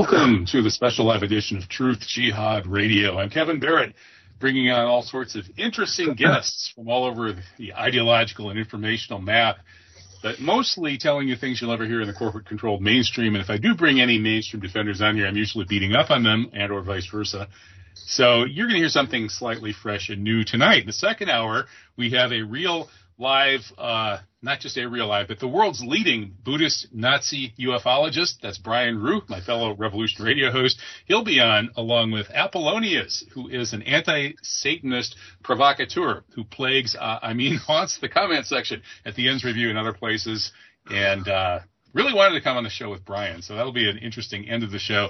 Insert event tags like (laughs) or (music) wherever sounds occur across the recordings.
Welcome to the special live edition of Truth Jihad Radio. I'm Kevin Barrett, bringing on all sorts of interesting guests from all over the ideological and informational map, but mostly telling you things you'll never hear in the corporate controlled mainstream. And if I do bring any mainstream defenders on here, I'm usually beating up on them and or vice versa. So you're going to hear something slightly fresh and new tonight. In the second hour, we have a real live, uh, not just a real live, but the world's leading Buddhist Nazi ufologist. That's Brian Ruhe, my fellow Revolution Radio host. He'll be on along with Apollonius, who is an anti-Satanist provocateur who plagues, uh, I mean, (laughs) haunts the comment section at the Unz Review and other places. And, uh, really wanted to come on the show with Brian. So that'll be an interesting end of the show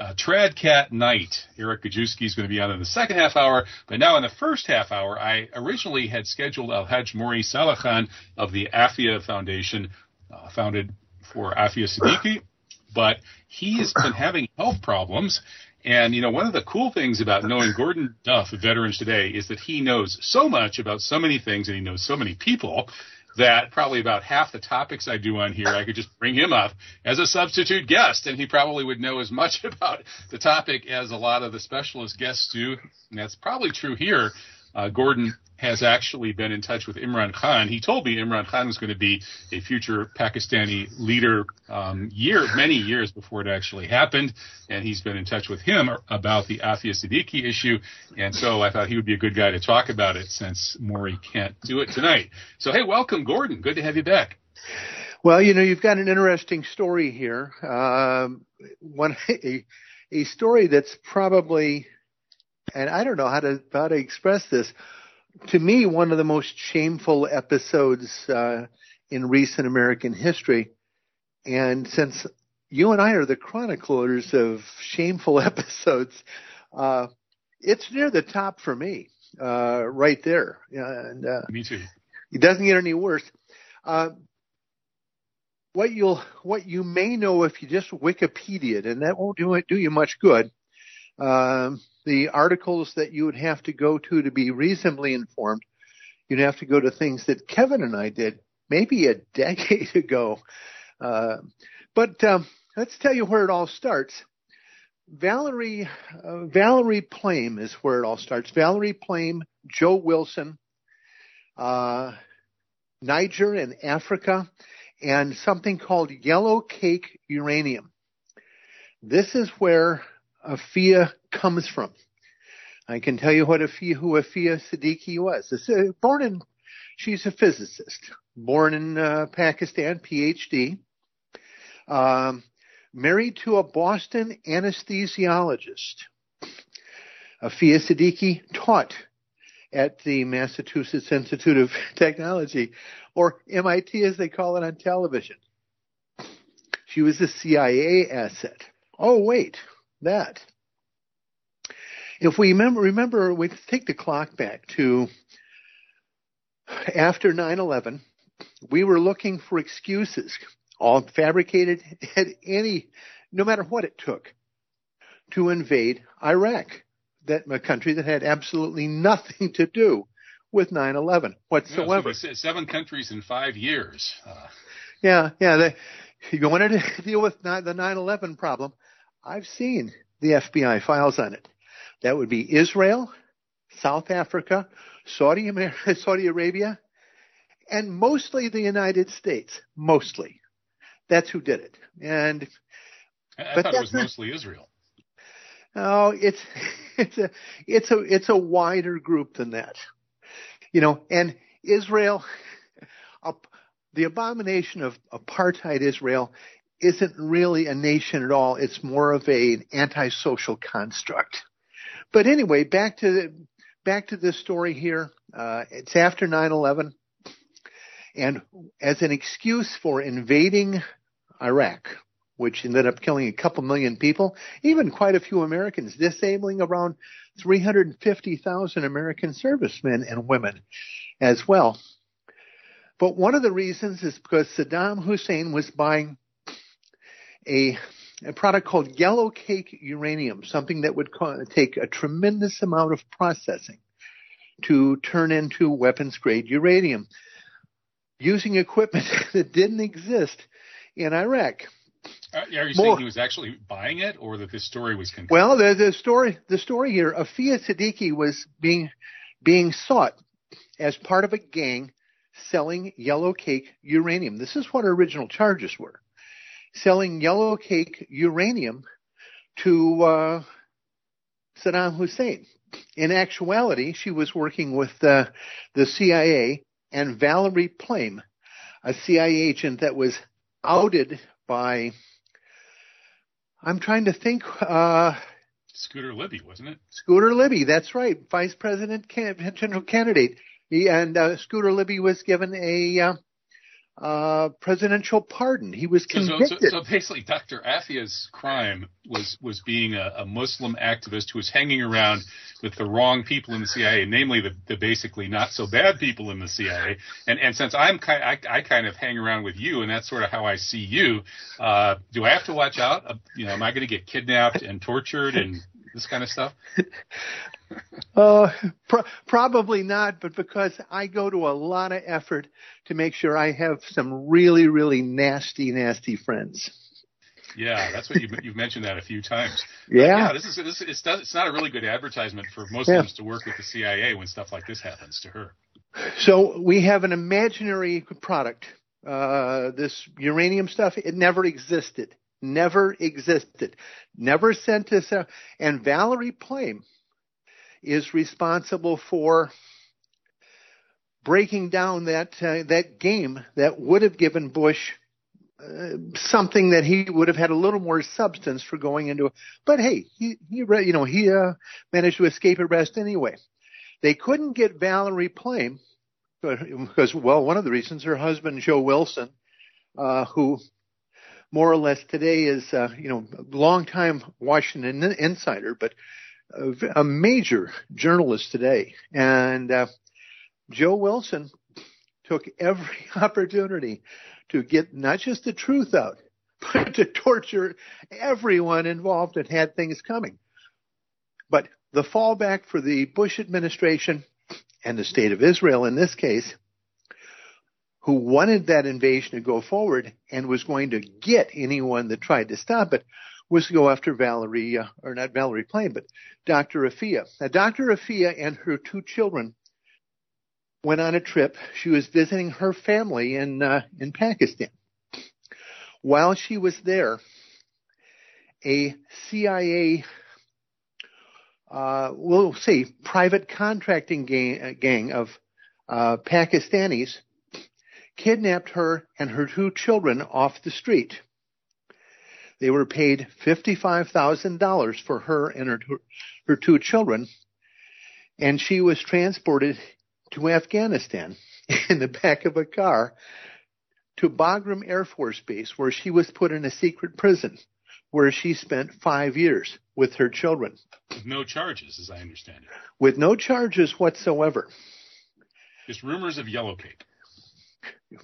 uh, TradCatKnight. Eric Gajewski is going to be on in the second half hour, but now in the first half hour, I originally had scheduled Al Hajj Mauri' Saalakhan of the Aafia Foundation, uh, founded for Aafia Siddiqui, (sighs) but he's been having health problems. And, you know, one of the cool things about knowing Gordon Duff Veterans Today is that he knows so much about so many things and he knows so many people that probably about half the topics I do on here, I could just bring him up as a substitute guest, and he probably would know as much (laughs) about the topic as a lot of the specialist guests do. And that's probably true here. Uh, Gordon has actually been in touch with Imran Khan. He told me Imran Khan was going to be a future Pakistani leader um, year, many years before it actually happened, and he's been in touch with him about the Aafia Siddiqui issue. And so I thought he would be a good guy to talk about it since Mauri' can't do it tonight. So hey, welcome, Gordon. Good to have you back. Well, you know, you've got an interesting story here. Um, one (laughs) a, a story that's probably, and I don't know how to how to express this to me, one of the most shameful episodes uh, in recent American history. And since you and I are the chroniclers of shameful (laughs) episodes, uh, it's near the top for me, uh, right there. And uh, me too. It doesn't get any worse. Uh, what you'll, what you may know if you just Wikipedia, it and that won't do it, do you much good. Um, the articles that you would have to go to to be reasonably informed, you'd have to go to things that Kevin and I did maybe a (laughs) decade ago. Uh, but um, let's tell you where it all starts. Valerie uh, Valerie Plame is where it all starts. Valerie Plame, Joe Wilson, uh, Niger and Africa, and something called yellow cake uranium. This is where Aafia comes from. I can tell you what Aafia, who Aafia Siddiqui was. Uh, born in, she's a physicist, born in uh, Pakistan, PhD, um, married to a Boston anesthesiologist. Aafia Siddiqui taught at the Massachusetts Institute of (laughs) Technology, or MIT as they call it on television. She was a CIA asset. Oh, wait, that. If we remember, remember, we take the clock back to after 9/11, we were looking for excuses, all fabricated at any, no matter what it took, to invade Iraq, that a country that had absolutely nothing to do with 9/11 whatsoever. Yeah, seven countries in five years. Uh. Yeah, yeah. They, you wanted to (laughs) deal with the 9/11 problem. I've seen the FBI files on it. That would be Israel, South Africa, Saudi, America, (laughs) Saudi Arabia, and mostly the United States. Mostly. That's who did it. And I, I thought it was not, mostly Israel. Oh, it's (laughs) it's a it's a it's a wider group than that. You know, and Israel, (laughs) uh, the abomination of apartheid Israel isn't really a nation at all. It's more of a, an antisocial construct. But anyway, back to the, back to this story here. Uh, it's after 9/11, And as an excuse for invading Iraq, which ended up killing a couple million people, even quite a few Americans, disabling around 350,000 American servicemen and women as well. But one of the reasons is because Saddam Hussein was buying a, a product called yellow cake uranium, something that would take a tremendous amount of processing to turn into weapons grade uranium using equipment (laughs) that didn't exist in Iraq. Uh, are you More, saying he was actually buying it, or that this story was? Contained? Well, the, the story the story here, Aafia Siddiqui was being being sought as part of a gang selling yellow cake uranium. This is what her original charges were: selling yellow cake uranium to uh, Saddam Hussein. In actuality, she was working with the the CIA and Valerie Plame, a CIA agent that was outed by I'm trying to think. Uh, Scooter Libby, wasn't it? Scooter Libby, that's right, vice president potential candidate. He, and uh, Scooter Libby was given a uh, presidential pardon. He was convicted. So, so, so basically, Dr. Aafia's crime was was being a, a, Muslim activist who was hanging around with the wrong people in the CIA, namely the, the basically not so bad people in the CIA. And and since I'm kind, I, I kind of hang around with you, and that's sort of how I see you. Uh, do I have to watch out? Uh, you know, am I going to get kidnapped and tortured and this kind of stuff? (laughs) uh, pro- probably not, but because I go to a lot of effort to make sure I have some really, really nasty, nasty friends. Yeah, that's what you've, you've mentioned that a few times. Yeah, yeah. This is this it's, it's not a really good advertisement for Muslims yeah. Of us to work with the CIA when stuff like this happens to her. So we have an imaginary product. Uh, this uranium stuff, it never existed. Never existed. Never sent to. And Valerie Plame is responsible for breaking down that uh, that game that would have given Bush uh, something that he would have had a little more substance for going into. But hey, he he you know he uh, managed to escape arrest anyway. They couldn't get Valerie Plame because well, one of the reasons her husband Joe Wilson, uh, who more or less today is uh, you know longtime Washington insider, but a, a major journalist today, and uh, Joe Wilson took every (laughs) opportunity to get not just the truth out, (laughs) but to torture everyone involved and had things coming. But the fallback for the Bush administration and the state of Israel in this case who wanted that invasion to go forward and was going to get anyone that tried to stop it was to go after Valerie, uh, or not Valerie Plame, but Dr. Aafia. Now, Dr. Aafia and her two children went on a trip. She was visiting her family in uh, in Pakistan. While she was there, a CIA, uh, we'll say, private contracting gang, gang of uh, Pakistanis kidnapped her and her two children off the street. They were paid $55,000 for her and her, her two children, and she was transported to Afghanistan (laughs) in the back of a car to Bagram Air Force Base, where she was put in a secret prison, where she spent five years with her children. With no charges, as I understand it. With no charges whatsoever. Just rumors of yellow cake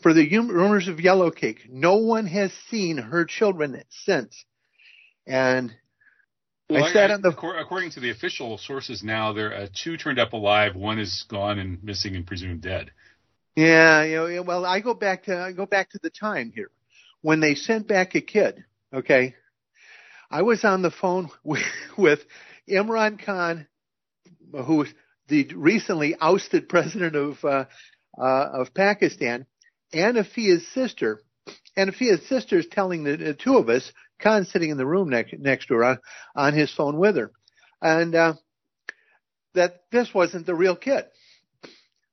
for the rumors of yellow cake. No one has seen her children since. And well, I said I, on the according to the official sources now, there are uh, two turned up alive. One is gone and missing and presumed dead. Yeah, you know, well, I go back to I go back to the time here when they sent back a kid. Okay, I was on the phone (laughs) with, with Imran Khan, who was the recently ousted president of uh, uh, of Pakistan, and Aafia's sister. And Aafia's sister is telling the, the two of us, Khan sitting in the room next, next to her on, on his phone with her, and uh, that this wasn't the real kid.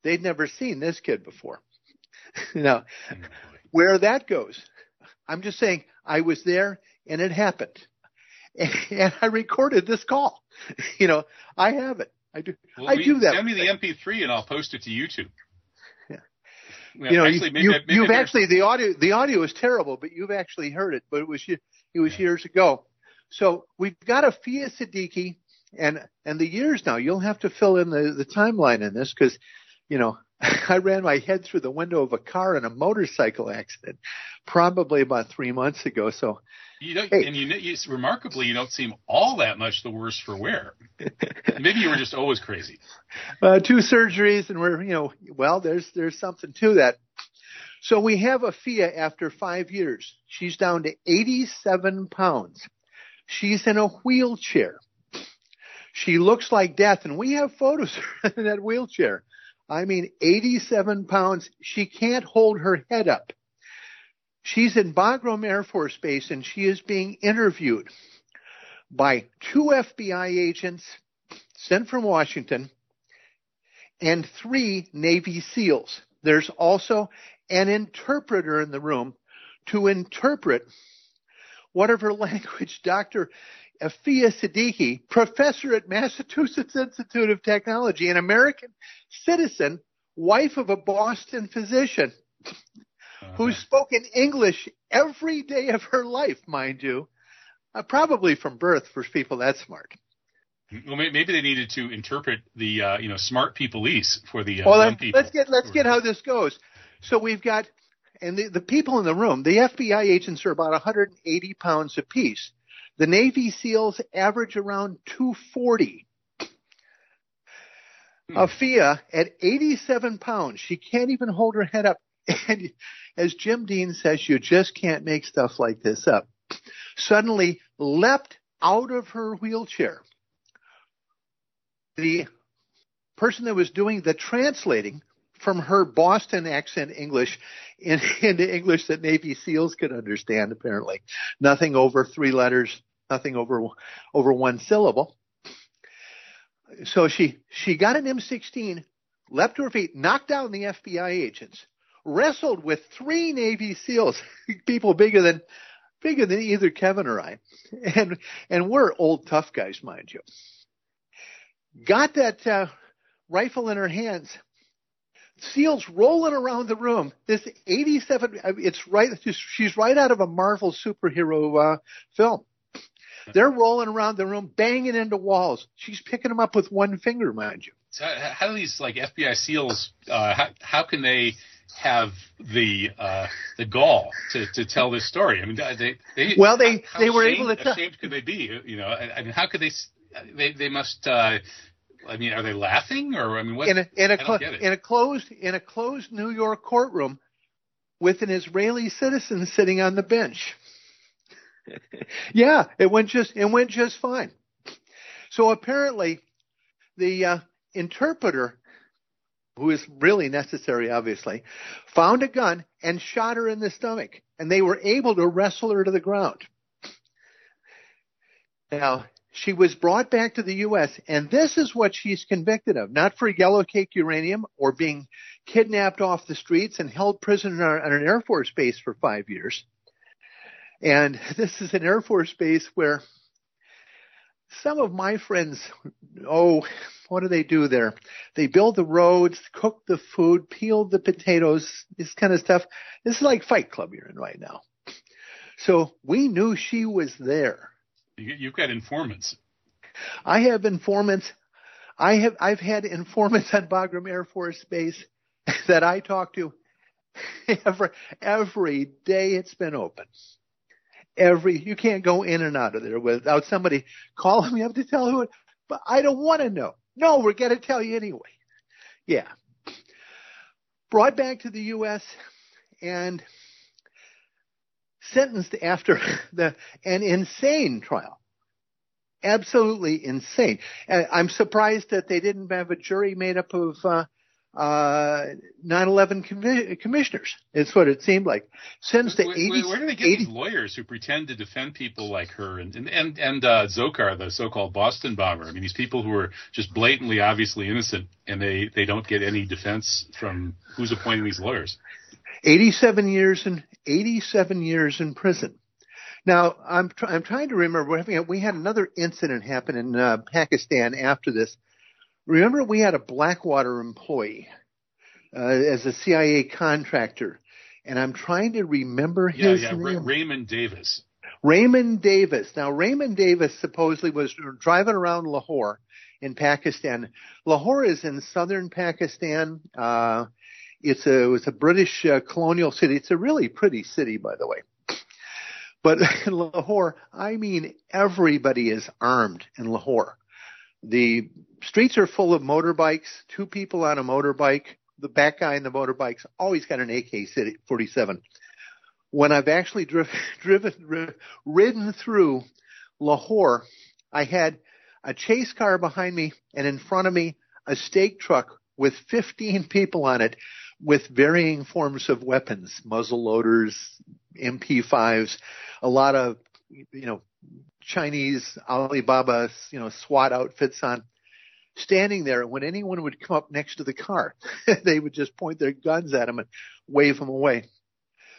They'd never seen this kid before. (laughs) now, where that goes, I'm just saying I was there and it happened. (laughs) And I recorded this call. (laughs) You know, I have it. I do. Well, I do that. Send me the MP3 and I'll post it to YouTube. Well, you know, actually, maybe, you, maybe you've actually the audio the audio is terrible, but you've actually heard it. But it was it was years ago. So we've got Aafia Siddiqui and and the years now. You'll have to fill in the the timeline in this because you know (laughs) I ran my head through the window of a car in a motorcycle accident, probably about three months ago. So, you don't, hey. and you, you, remarkably, you don't seem all that much the worse for wear. Maybe you were just always crazy. (laughs) Uh, two surgeries, and we're, you know, well, there's there's something to that. So we have Aafia after five years. She's down to 87 pounds. She's in a wheelchair. She looks like death, and we have photos (laughs) in that wheelchair. I mean, 87 pounds. She can't hold her head up. She's in Bagram Air Force Base and she is being interviewed by two FBI agents sent from Washington and three Navy SEALs. There's also an interpreter in the room to interpret whatever language Dr. Aafia Siddiqui, professor at Massachusetts Institute of Technology, an American citizen, wife of a Boston physician, uh-huh. who's spoken English every day of her life, mind you, uh, probably from birth for people that smart. Well, maybe they needed to interpret the uh, you know smart peopleese for the uh, well, let, people. Let's get let's get how this goes. So we've got and the, the people in the room, the FBI agents are about 180 pounds apiece. The Navy SEALs average around 240. Hmm. Aafia at 87 pounds, she can't even hold her head up. And as Jim Dean says, you just can't make stuff like this up. Suddenly leapt out of her wheelchair. The person that was doing the translating from her Boston accent English in, (laughs) into English that Navy SEALs could understand, apparently. Nothing over three letters, nothing over, over one syllable. So she, she got an M16, leapt to her feet, knocked down the FBI agents, wrestled with three Navy SEALs, (laughs) people bigger than, bigger than either Kevin or I. (laughs) And, and we're old tough guys, mind you. Got that, uh, rifle in her hands, seals rolling around the room. This 87, it's right, she's right out of a Marvel superhero uh, film. They're rolling around the room, banging into walls. She's picking them up with one finger, mind you. So how do these like FBI SEALs? Uh, how, how can they have the uh, the gall to, to tell this story? I mean, they, they well they they were able to. How ashamed could they be? You know, I, I mean, how could they? They they must uh, I mean, are they laughing or I mean, what? In a in a, cl- in a closed in a closed New York courtroom with an Israeli citizen sitting on the bench. (laughs) yeah, it went just it went just fine. So apparently, the uh, interpreter, who is really necessary, obviously, found a gun and shot her in the stomach, and they were able to wrestle her to the ground. Now, she was brought back to the U.S., and this is what she's convicted of not for yellow cake uranium or being kidnapped off the streets and held prisoner on an Air Force base for five years. And this is an Air Force base where some of my friends, oh, what do they do there? They build the roads, cook the food, peel the potatoes, this kind of stuff. This is like Fight Club you're in right now. So we knew she was there. You've got informants. I have informants. I have I've had informants on Bagram Air Force Base (laughs) that I talk to (laughs) every every day it's been open. Every you can't go in and out of there without somebody calling me up to tell who it. But I don't want to know. No, we're going to tell you anyway. Yeah. Brought back to the U.S. and sentenced after (laughs) the, an insane trial. Absolutely insane. I'm surprised that they didn't have a jury made up of uh, uh, 9/11 commi- commissioners. It's what it seemed like. Since the where, 80s, where do they get 80, these lawyers who pretend to defend people like her and and and, and uh, Dzhokhar, the so-called Boston bomber? I mean, these people who are just blatantly, obviously innocent, and they they don't get any defense from who's appointing these lawyers. 87 years in 87 years in prison. Now I'm tr- I'm trying to remember. We're having a, we had another incident happen in uh, Pakistan after this. Remember, we had a Blackwater employee uh, as a CIA contractor, and I'm trying to remember Yeah, his yeah, name. Ra- Raymond Davis. Raymond Davis. Now, Raymond Davis supposedly was driving around Lahore in Pakistan. Lahore is in southern Pakistan. Uh, it's a, it was a British uh, colonial city. It's a really pretty city, by the way. But in (laughs) Lahore, I mean, everybody is armed in Lahore. The streets are full of motorbikes, two people on a motorbike. The back guy in the motorbike's always got an AK-47 when I've actually (laughs) driven, ridden through Lahore, I had a chase car behind me and in front of me a stake truck with 15 (laughs) people on it with varying forms of weapons, muzzle loaders, MP5s, a lot of, you know, Chinese Alibaba, you know, SWAT outfits on, standing there. And When anyone would come up next to the car, (laughs) they would just point their guns at them and wave them away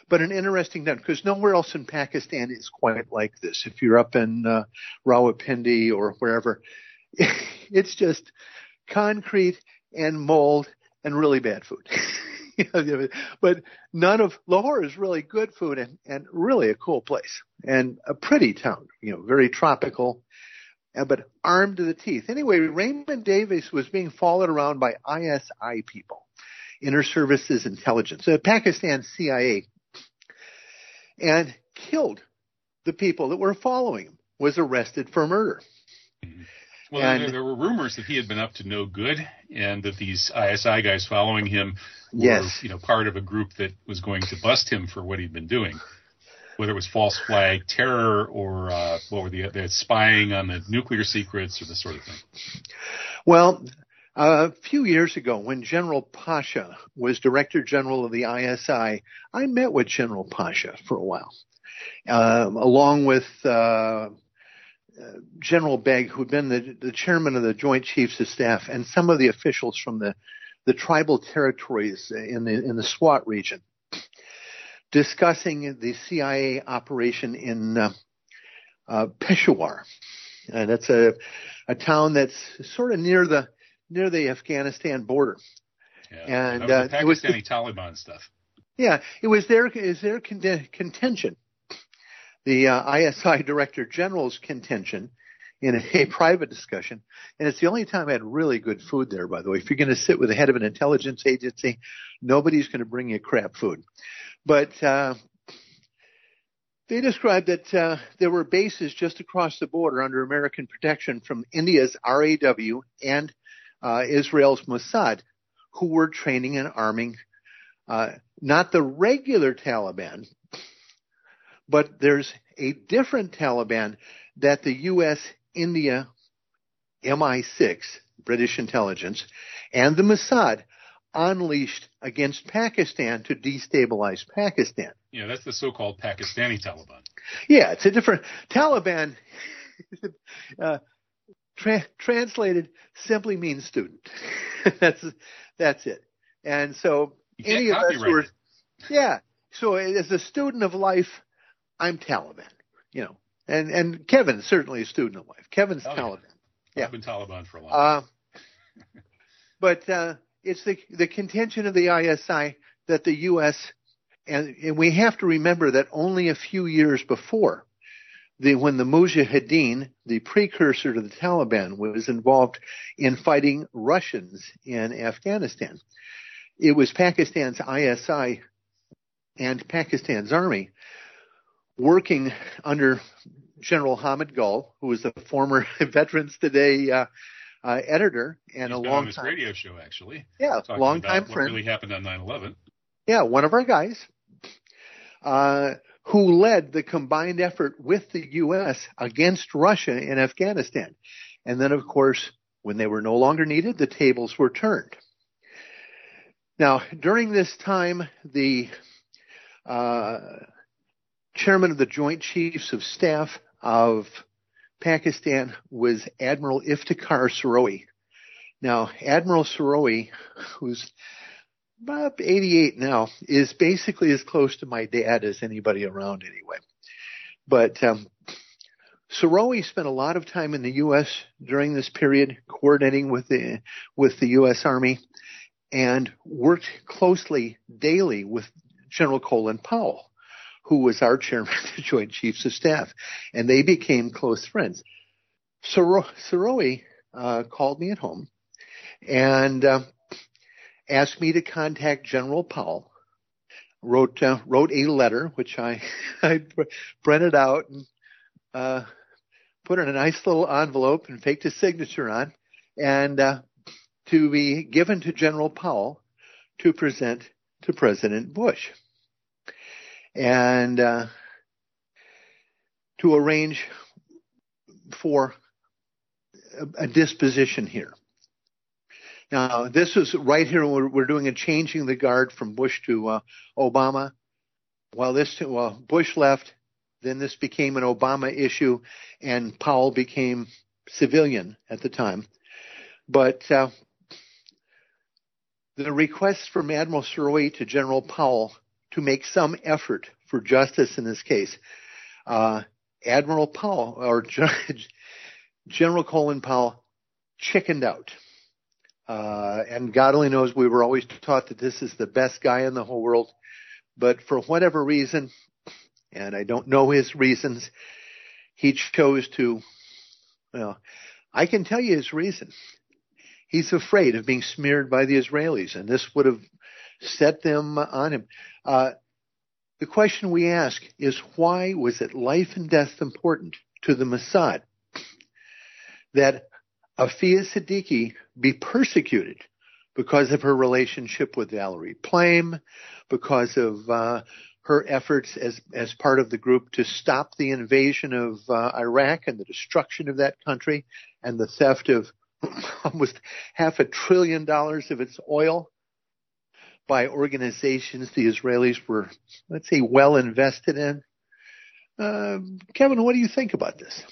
but an interesting town because nowhere else in Pakistan is quite like this. If you're up in uh, Rawalpindi or wherever, (laughs) it's just concrete and mold and really bad food. (laughs) but none of Lahore is really good food and, and really a cool place and a pretty town, you know, very tropical, but armed to the teeth. Anyway, Raymond Davis was being followed around by ISI people, Inter Services Intelligence, uh, Pakistan CIA and killed the people that were following him, was arrested for murder. Well, And- there, there were rumors that he had been up to no good, and that these ISI guys following him were, Yes. you know, part of a group that was going to bust him for what he'd been doing, whether it was false flag terror or uh, what were the, the spying on the nuclear secrets or this sort of thing. Well, a few years ago, when General Pasha was Director General of the ISI, I met with General Pasha for a while, um, along with uh, uh, General Begg, who'd been the, the chairman of the Joint Chiefs of Staff, and some of the officials from the, the tribal territories in the in the SWAT region, discussing the CIA operation in uh, uh, Peshawar. And that's a a town that's sort of near the near the Afghanistan border. Yeah. And, that was the uh, it was- Pakistani Taliban stuff. Yeah, it was their is their con- contention. The uh, ISI Director General's contention in a, private discussion, and it's the only time I had really good food there. By the way, if you're going to sit with the head of an intelligence agency, nobody's going to bring you crap food. But uh, they described that uh, there were bases just across the border under American protection from India's RAW and uh, Israel's Mossad, who were training and arming uh, not the regular Taliban, but there's a different Taliban that the U.S., India, MI6, British intelligence, and the Mossad unleashed against Pakistan to destabilize Pakistan. Yeah, that's the so-called Pakistani Taliban. Yeah, it's a different Taliban. (laughs) uh, tra- translated simply means student. (laughs) that's that's it. And so any of us are, yeah. So as a student of life, I'm Taliban. You know, and and Kevin's certainly a student of life. Kevin's Oh. Taliban. Yeah. I've been Taliban for a long time. Uh, (laughs) but uh, it's the the contention of the ISI that the U.S. and, and we have to remember that only a few years before the when the Mujahideen, the precursor to the Taliban, was involved in fighting Russians in Afghanistan, it was Pakistan's ISI and Pakistan's army working under General Hamid Gul, who was a former (laughs) Veterans Today uh, uh, editor and He's a long time, radio show actually, yeah, long time what really happened on 9/11. Yeah, one of our guys, uh, who led the combined effort with the U.S. against Russia in Afghanistan. And then, of course, when they were no longer needed, the tables were turned. Now, during this time, the uh, chairman of the Joint Chiefs of Staff of Pakistan was Admiral Iftikhar Sirohey. Now, Admiral Sirohey, who's about 88 now, is basically as close to my dad as anybody around anyway. But um, spent a lot of time in the U.S. during this period, coordinating with the with the U.S. Army, and worked closely daily with General Colin Powell, who was our chairman of the Joint Chiefs of Staff, and they became close friends. Sirohey uh, called me at home and uh, asked me to contact General Powell. Wrote uh, wrote a letter, which I (laughs) I printed out and uh, put in a nice little envelope and faked a signature on, and uh, to be given to General Powell to present to President Bush. And uh, to arrange for a, a, disposition here. Now, this is right here. We're, we're doing a changing the guard from Bush to uh, Obama. While this, well, Bush left, then this became an Obama issue, and Powell became civilian at the time. But uh, the request from Admiral Sirohey to General Powell to make some effort for justice in this case. Uh, Admiral Powell or (laughs) judge General Colin Powell chickened out. Uh, and God only knows we were always taught that this is the best guy in the whole world. But for whatever reason, and I don't know his reasons, he chose to, well, I can tell you his reason he's afraid of being smeared by the Israelis, and this would have set them on him. Uh, the question we ask is why was it life and death important to the Mossad that Aafia Siddiqui be persecuted because of her relationship with Valerie Plame, because of uh, her efforts as as part of the group to stop the invasion of uh, Iraq and the destruction of that country and the theft of (laughs) almost half a trillion dollars of its oil by organizations the Israelis were, let's say, well invested in. Uh, Kevin, what do you think about this?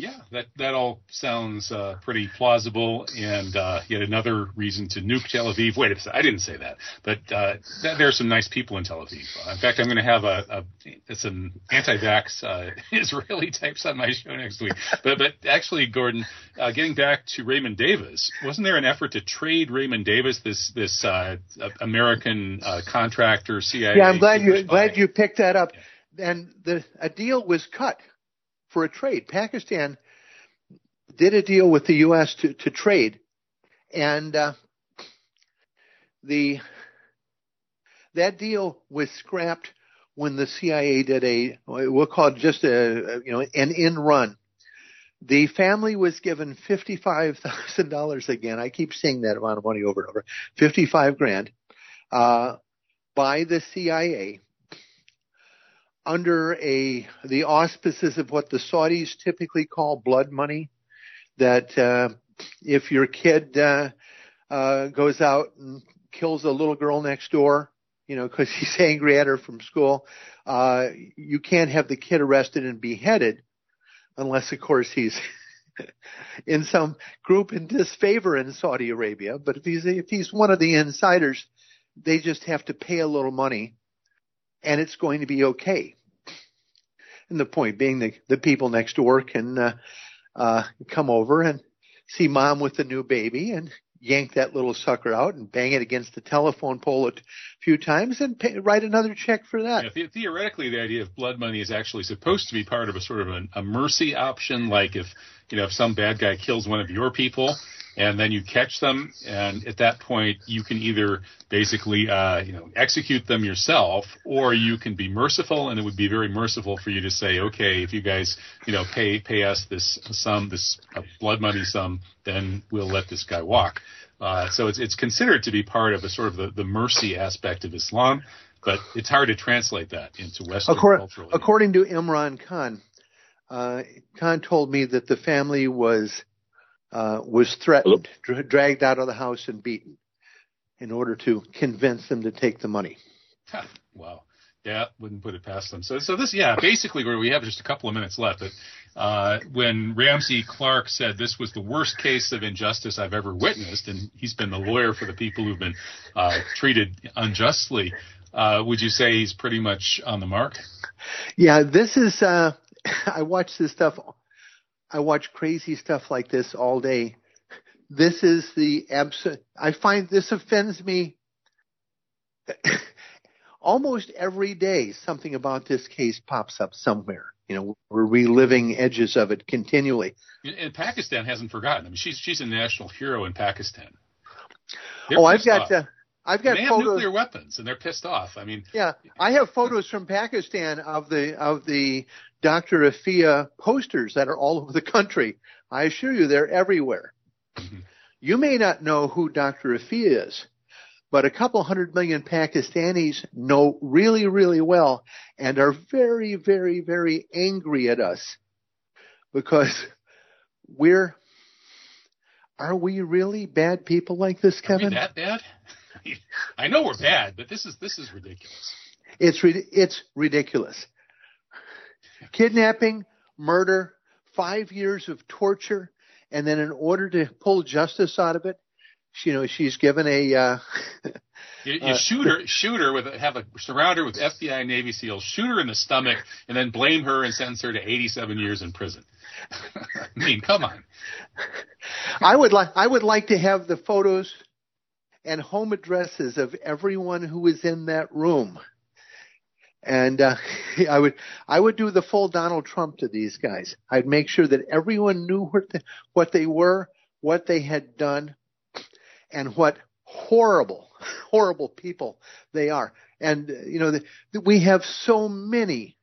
Yeah, that that all sounds uh, pretty plausible, and uh, yet another reason to nuke Tel Aviv. Wait a second, I didn't say that, but uh, th- there are some nice people in Tel Aviv. in fact, I'm going to have a, a it's an anti-vax uh, (laughs) Israeli types on my show next week. But but actually, Gordon, uh, getting back to Raymond Davis, wasn't there an effort to trade Raymond Davis, this this uh, American contractor, CIA? Yeah, I'm glad you glad you picked that up. Yeah. And the a deal was cut for a trade. Pakistan did a deal with the U.S. to, to trade, and uh, the that deal was scrapped when the CIA did a we'll call it just a you know an in run. The family was given fifty five thousand dollars again. I keep seeing that amount of money over and over. Fifty five grand uh, by the CIA under a the auspices of what the Saudis typically call blood money. That uh, if your kid uh, uh, goes out and kills a little girl next door, you know, because (laughs) he's angry at her from school, uh, you can't have the kid arrested and beheaded, unless of course he's (laughs) in some group in disfavor in Saudi Arabia. But if he's if he's one of the insiders, they just have to pay a little money and it's going to be okay. And the point being the, the people next door can uh, uh, come over and see mom with the new baby and yank that little sucker out and bang it against the telephone pole a few times and pay, write another check for that. Yeah, theoretically, the idea of blood money is actually supposed to be part of a sort of a, a mercy option. Like if you know if some bad guy kills one of your people, and then you catch them, and at that point you can either basically uh, you know execute them yourself, or you can be merciful, and it would be very merciful for you to say, okay, if you guys you know pay pay us this sum, this uh, blood money sum, then we'll let this guy walk. Uh, so it's it's considered to be part of a sort of the, the mercy aspect of Islam, but it's hard to translate that into Western according, cultural. According to Imran Khan, uh, Khan told me that the family was uh, was threatened, dra- dragged out of the house, and beaten in order to convince them to take the money. wow. Yeah, wouldn't put it past them. So, so this, yeah, basically, where we have just a couple of minutes left, but uh, when Ramsey Clark said this was the worst case of injustice I've ever witnessed, and he's been the lawyer for the people who've been uh, treated unjustly, uh, would you say he's pretty much on the mark? Yeah, this is. (laughs) I watch this stuff I watch crazy stuff like this all day this is the absent. I find this offends me (laughs) almost every day. Something about this case pops up somewhere. You know, we're reliving edges of it continually. And Pakistan hasn't forgotten. I mean, she's she's a national hero in Pakistan. They're oh, I've got. Uh, I've got they photos. have nuclear weapons and they're pissed off. I mean, yeah, I have photos from Pakistan of the of the Dr. Aafia posters that are all over the country. I assure you, they're everywhere. Mm-hmm. You may not know who Dr. Aafia is, but a couple hundred million Pakistanis know really, really well and are very, very, very angry at us because (laughs) we're. Are we really bad people like this, Kevin? Are we that bad? (laughs) I know we're bad, but this is this is ridiculous. It's it's ridiculous. Kidnapping, murder, five years of torture, and then in order to pull justice out of it, you know, she's given a. Uh, (laughs) you, you uh, shoot her, shoot her with have a surround her with FBI Navy SEALs, shoot her in the stomach, and then blame her and sentence her to 87 years in prison. (laughs) I mean, come on. I would like I would like to have the photos and home addresses of everyone who was in that room. And uh, (laughs) I would I would do the full Donald Trump to these guys. I'd make sure that everyone knew what the, what they were, what they had done, and what horrible (laughs) horrible people they are. And you know the, we have so many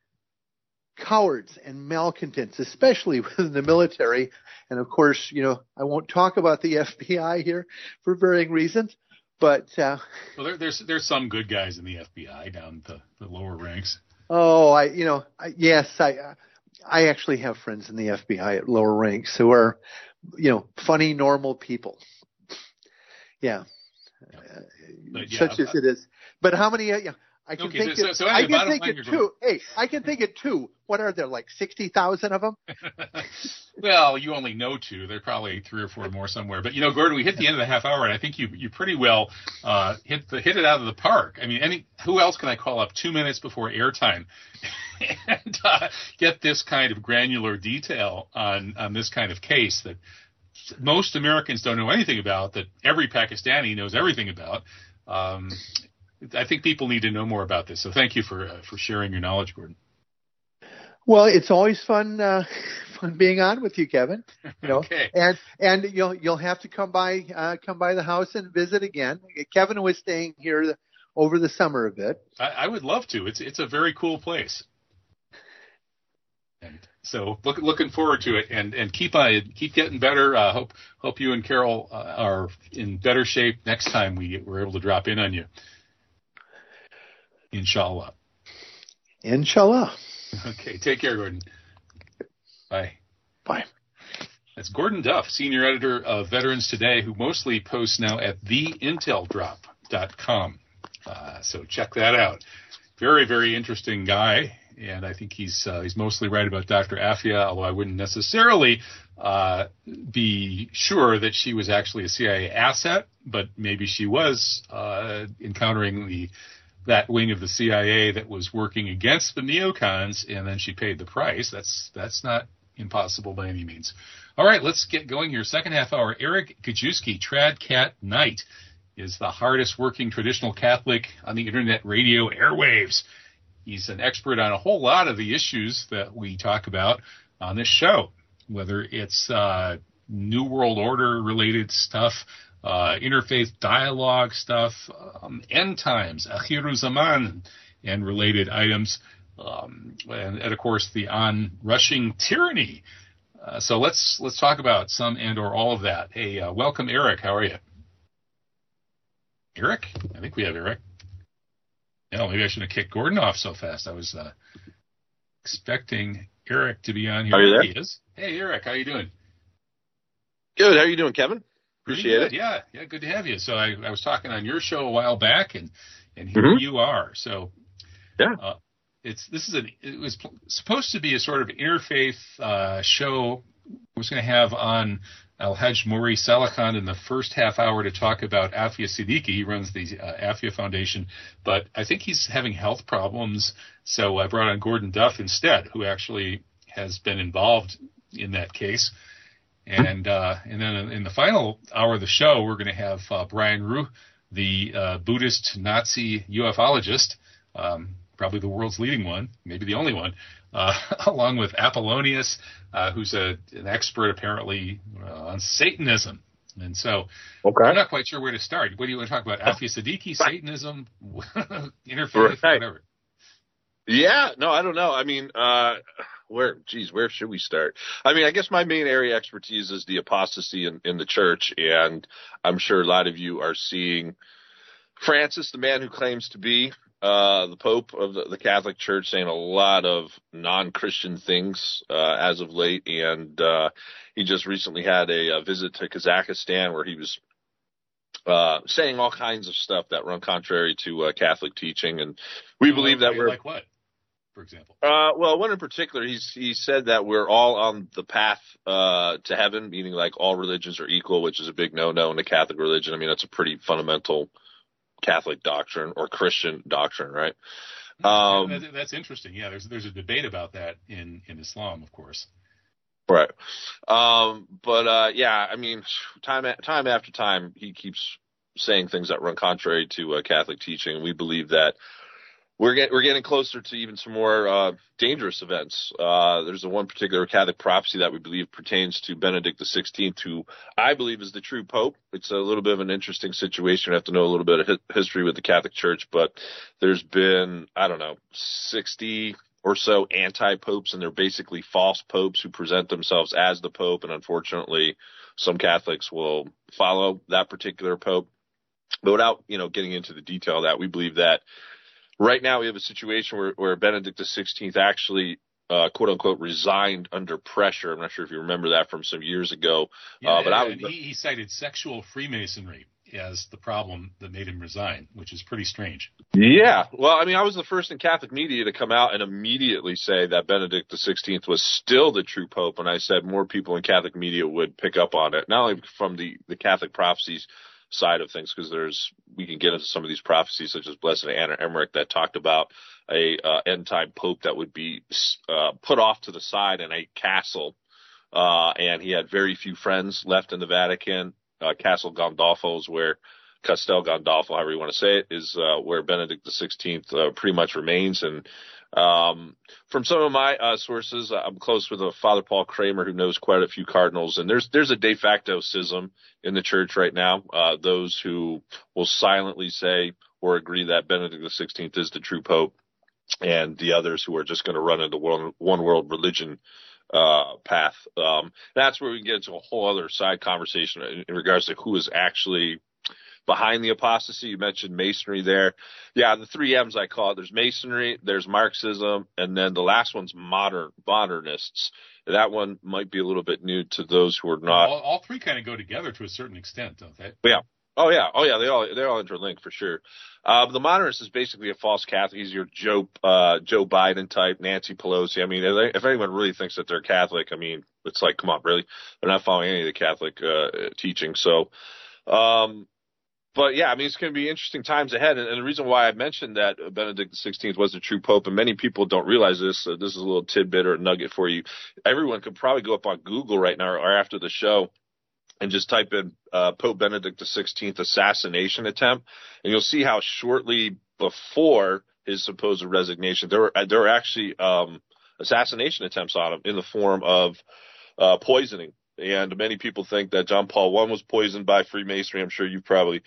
cowards and malcontents, especially (laughs) within the military. And of course, you know, I won't talk about the FBI here for varying reasons. But uh, well, there, there's there's some good guys in the FBI down the, the lower ranks. Oh, I you know I, yes I I actually have friends in the FBI at lower ranks who are you know funny normal people. Yeah, but, yeah such as it is. But how many? Uh, yeah, I can okay, think so, of, so anyway, I can think of two. Hey, I can think of two. What are there like sixty thousand of them? (laughs) well, you only know two. There are probably three or four more somewhere. But you know, Gordon, we hit the end of the half hour, and I think you you pretty well uh, hit the hit it out of the park. I mean, any who else can I call up two minutes before airtime (laughs) and uh, get this kind of granular detail on on this kind of case that most Americans don't know anything about, that every Pakistani knows everything about. Um, I think people need to know more about this. So thank you for uh, for sharing your knowledge, Gordon. Well, it's always fun uh, (laughs) fun being on with you, Kevin. You know, (laughs) okay. and and you'll you'll have to come by uh, come by the house and visit again. Kevin was staying here over the summer a bit. I, I would love to. It's it's a very cool place. And so look, looking forward to it, and and keep uh, keep getting better. Uh, hope hope you and Carol uh, are in better shape next time we we're able to drop in on you. Inshallah. Inshallah. Okay. Take care, Gordon. Bye. Bye. That's Gordon Duff, senior editor of Veterans Today, who mostly posts now at theinteldrop.com. Uh, so check that out. Very, very interesting guy, and I think he's uh, he's mostly right about Dr. Aafia, although I wouldn't necessarily uh, be sure that she was actually a CIA asset, but maybe she was uh, encountering the that wing of the CIA that was working against the neocons, and then she paid the price. That's that's not impossible by any means. All right, let's get going here. Second half hour. Eric Gajewski, Trad Cat Knight, is the hardest working traditional Catholic on the internet radio airwaves. He's an expert on a whole lot of the issues that we talk about on this show, whether it's uh, New World Order related stuff, uh, interfaith dialogue stuff, um, end times, Akhiru Zaman, and related items, um, and, and, of course the on-rushing tyranny. Uh, so let's let's talk about some and or all of that. Hey, uh, welcome, Eric. How are you? Eric, I think we have Eric. No, maybe I shouldn't have kicked Gordon off so fast. I was uh, expecting Eric to be on here. Are you there? He is. Hey, Eric, how you doing? Good. How are you doing, Kevin? Appreciate it. Yeah, yeah, good to have you. So I, I was talking on your show a while back, and and here mm-hmm. you are. So yeah, uh, it's this is an it was supposed to be a sort of interfaith uh, show. I was going to have on Al Hajj Mauri' Saalakhan in the first half hour to talk about Aafia Siddiqui. He runs the uh, Aafia Foundation, but I think he's having health problems, so I brought on Gordon Duff instead, who actually has been involved in that case And uh, and then in the final hour of the show, we're going to have uh, Brian Ruhe, the uh, Buddhist Nazi ufologist, um, probably the world's leading one, maybe the only one, uh, (laughs) along with Apollonius, uh, who's a, an expert apparently uh, on Satanism. And so Okay. I'm not quite sure where to start. What do you want to talk about? Aafia Siddiqui, Satanism, (laughs) interfaith, Right. whatever. Yeah, no, I don't know. I mean, uh, where, geez, where should we start? I mean, I guess my main area of expertise is the apostasy in, in the church, and I'm sure a lot of you are seeing Francis, the man who claims to be uh, the Pope of the, the Catholic Church, saying a lot of non-Christian things uh, as of late, and uh, he just recently had a, a visit to Kazakhstan where he was uh, saying all kinds of stuff that run contrary to uh, Catholic teaching, and we believe that we're like what, for example? uh, well, one in particular, he's he said that we're all on the path uh, to heaven, meaning like all religions are equal, which is a big no-no in the Catholic religion. I mean, that's a pretty fundamental Catholic doctrine or Christian doctrine, right? Um, That- that's interesting. Yeah, there's there's a debate about that in in Islam, of course. Right. Um, but uh, yeah, I mean, time time after time, he keeps saying things that run contrary to uh, Catholic teaching. We believe that we're get, we're getting closer to even some more uh, dangerous events. Uh, there's a one particular Catholic prophecy that we believe pertains to Benedict XVI, who I believe is the true Pope. It's a little bit of an interesting situation. You have to know a little bit of hi- history with the Catholic Church, but there's been I don't know 60 or so anti-popes, and they're basically false popes who present themselves as the Pope, and unfortunately, some Catholics will follow that particular Pope. But without you know getting into the detail of that, we believe that right now we have a situation where, where Benedict XVI actually, uh, quote unquote, resigned under pressure. I'm not sure if you remember that from some years ago. Yeah, Uh, but I was- he, he cited sexual Freemasonry as the problem that made him resign, which is pretty strange. Yeah. Well, I mean, I was the first in Catholic media to come out and immediately say that Benedict XVI was still the true Pope. And I said more people in Catholic media would pick up on it, not only from the, the Catholic prophecies side of things, because there's, we can get into some of these prophecies, such as Blessed Anna Emmerich, that talked about a uh, end time Pope that would be uh, put off to the side in a castle. Uh, and he had very few friends left in the Vatican. Uh, Castle Gandolfo is where Castel Gandolfo, however you want to say it, is uh, where Benedict XVI uh, pretty much remains. And um, from some of my uh, sources, I'm close with a Father Paul Kramer who knows quite a few cardinals. And there's there's a de facto schism in the church right now. Uh, those who will silently say or agree that Benedict XVI is the true pope, and the others who are just going to run into one, one world religion uh, path. Um, that's where we get into a whole other side conversation in, in regards to who is actually behind the apostasy. You mentioned masonry there. Yeah, the three M's I call it. There's masonry, there's Marxism, and then the last one's modern modernists. That one might be a little bit new to those who are not. all, all three kind of go together to a certain extent, don't they? Yeah. Oh yeah. Oh yeah. They all they're all interlinked for sure. Uh, the modernist is basically a false Catholic. He's your Joe uh, Joe Biden type, Nancy Pelosi. I mean, if, they, if anyone really thinks that they're Catholic, I mean, it's like, come on, really? They're not following any of the Catholic uh, teaching. So, um, but yeah, I mean, it's going to be interesting times ahead. And, and the reason why I mentioned that Benedict XVI was the true pope, and many people don't realize this. Uh, this is a little tidbit or a nugget for you. Everyone could probably go up on Google right now or after the show and just type in uh, Pope Benedict XVI assassination attempt, and you'll see how shortly before his supposed resignation, there were there were actually um, assassination attempts on him in the form of uh, poisoning. And many people think that John Paul I was poisoned by Freemasonry. I'm sure you've probably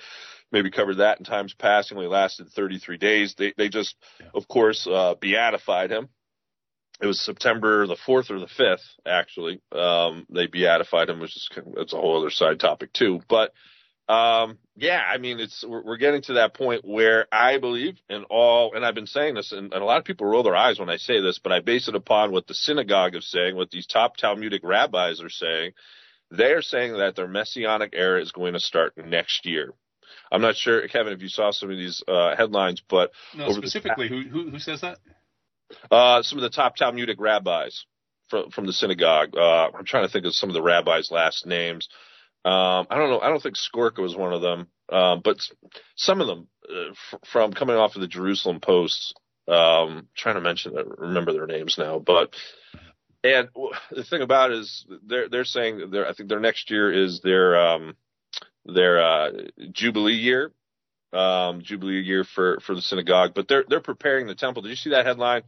maybe covered that in times past. It only lasted 33 days. They they just, of course, uh, beatified him it was September the fourth or the fifth, actually. Um, they beatified him, which is that's a whole other side topic too. But um, yeah, I mean, it's we're, we're getting to that point where I believe in all, and I've been saying this, and, and a lot of people roll their eyes when I say this, but I base it upon what the synagogue is saying, what these top Talmudic rabbis are saying. They are saying that their messianic era is going to start next year. I'm not sure, Kevin, if you saw some of these uh, headlines, but No, the- specifically, who, who who says that? uh, some of the top Talmudic rabbis from from the synagogue. Uh, I'm trying to think of some of the rabbis' last names. Um, I don't know. I don't think Skorka was one of them, um, but some of them uh, f- from coming off of the Jerusalem Post. Um, trying to mention, uh, remember their names now, but And the thing about it is they're they're saying their I think their next year is their um their uh jubilee year um jubilee year for for the synagogue but they're they're preparing the temple did you see that headline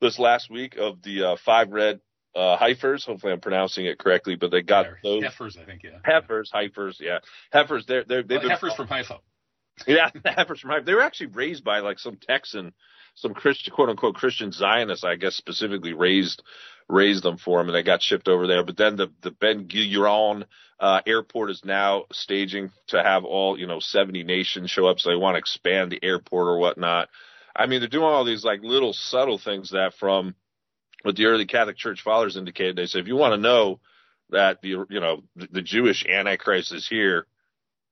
this last week of the uh, five red uh heifers hopefully I'm pronouncing it correctly but they got those heifers I think yeah heifers heifers yeah heifers they're they're they've well, (laughs) (laughs) heifers from Haifa yeah heifers from Haifa they were actually raised by like some Texan some Christian quote unquote Christian Zionists I guess specifically raised raised them for him and they got shipped over there. But then the, the Ben Gurion, uh, airport is now staging to have all, you know, 70 nations show up. So they want to expand the airport or whatnot. I mean, they're doing all these like little subtle things that from what the early Catholic Church fathers indicated. They said, if you want to know that the, you know, the, Jewish Antichrist is here,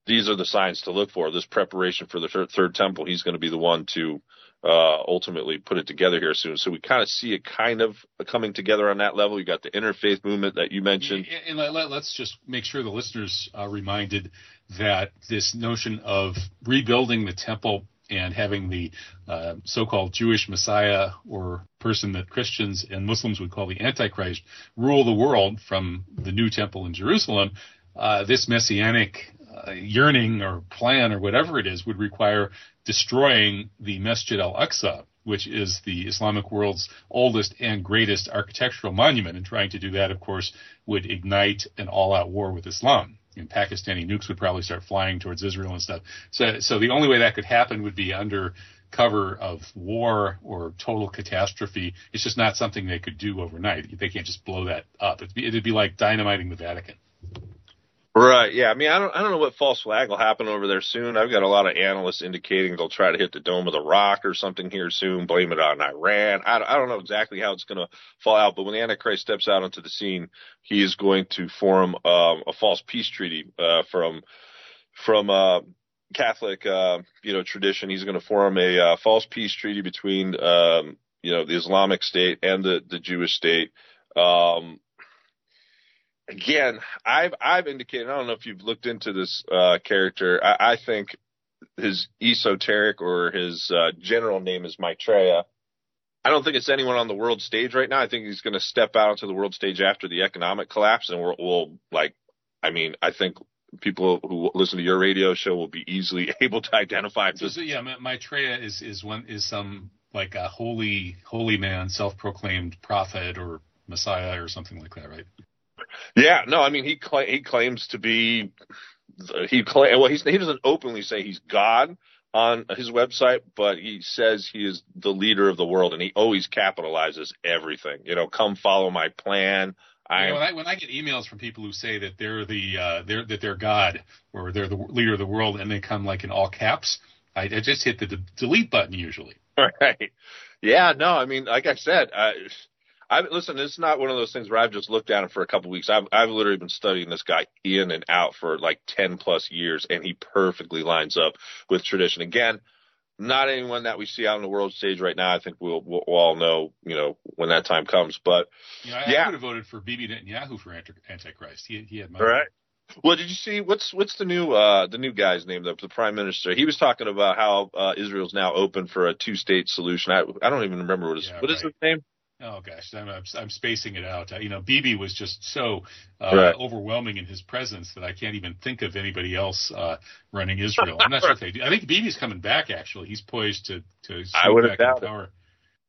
these are the signs to look for. This preparation for the third, third temple, he's going to be the one to uh, ultimately put it together here soon. So we kind of see it kind of coming together on that level. You got the interfaith movement that you mentioned. And let, us just make sure the listeners are reminded that this notion of rebuilding the temple and having the uh, so-called Jewish Messiah or person that Christians and Muslims would call the Antichrist rule the world from the new temple in Jerusalem. Uh, this messianic uh, yearning or plan or whatever it is would require destroying the Masjid al-Aqsa, which is the Islamic world's oldest and greatest architectural monument. And trying to do that, of course, would ignite an all-out war with Islam. And Pakistani nukes would probably start flying towards Israel and stuff. So, so the only way that could happen would be under cover of war or total catastrophe. It's just not something they could do overnight. They can't just blow that up. It'd be, it'd be like dynamiting the Vatican. Right. Yeah. I mean, I don't, I don't know what false flag will happen over there soon. I've got a lot of analysts indicating they'll try to hit the Dome of the Rock or something here soon, blame it on Iran. I, I don't know exactly how it's going to fall out, but when the Antichrist steps out onto the scene, he is going to form um, a false peace treaty uh, from from uh, Catholic, uh, you know, tradition. He's going to form a uh, false peace treaty between, um, you know, the Islamic State and the the Jewish state. Um, again, I've I've indicated. I don't know if you've looked into this uh, character. I, I, think his esoteric or his uh, general name is Maitreya. I don't think it's anyone on the world stage right now. I think he's going to step out onto the world stage after the economic collapse, and we'll, we'll like. I mean, I think people who listen to your radio show will be easily (laughs) able to identify. So, so yeah, Maitreya is is one is some like a holy holy man, self-proclaimed prophet or messiah or something like that, right? Yeah, no, I mean he cl- he claims to be he claim well he's, he doesn't openly say he's God on his website, but he says he is the leader of the world, and he always capitalizes everything. You know, come follow my plan. I, you know, when, I, when I get emails from people who say that they're the uh, they're that they're God or they're the leader of the world, and they come like in all caps, I, I just hit the d- delete button usually. (laughs) Right. Yeah. No. I mean, like I said, I, I listen. It's not one of those things where I've just looked at him for a couple of weeks. I've I've literally been studying this guy in and out for like ten plus years, and he perfectly lines up with tradition. Again, not anyone that we see out on the world stage right now. I think we'll we'll, we'll all know, you know, when that time comes. But you know, I, yeah, I would have voted for Bibi Netanyahu for Antichrist. He he had my all right. Well, did you see what's what's the new uh the new guy's name the, the prime minister? He was talking about how uh Israel's now open for a two state solution. I I don't even remember what his yeah, what right. is his name. Oh gosh, I'm, I'm spacing it out. You know, Bibi was just so uh, right. overwhelming in his presence that I can't even think of anybody else uh, running (laughs) Israel. I'm not sure if they do. I think Bibi's coming back. Actually, he's poised to to I would back doubt power. It.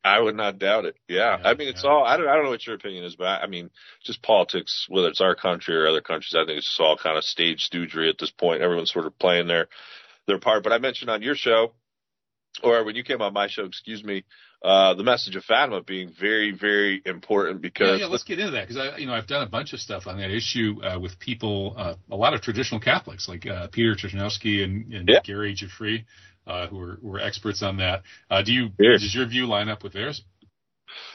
I would not doubt it. Yeah, yeah I mean, it's yeah. all. I don't. I don't know what your opinion is, but I, I mean, just politics, whether it's our country or other countries. I think it's all kind of stage stoogery at this point. Everyone's sort of playing their their part. But I mentioned on your show, or when you came on my show, excuse me, uh, the message of Fatima being very, very important because. Yeah, yeah let's get into that because I, you know, I've done a bunch of stuff on that issue uh, with people, uh, a lot of traditional Catholics like uh, Peter Chojnowski and, and yeah. Gary Jeffrey, uh, who are who are experts on that. Uh, do you does your view line up with theirs?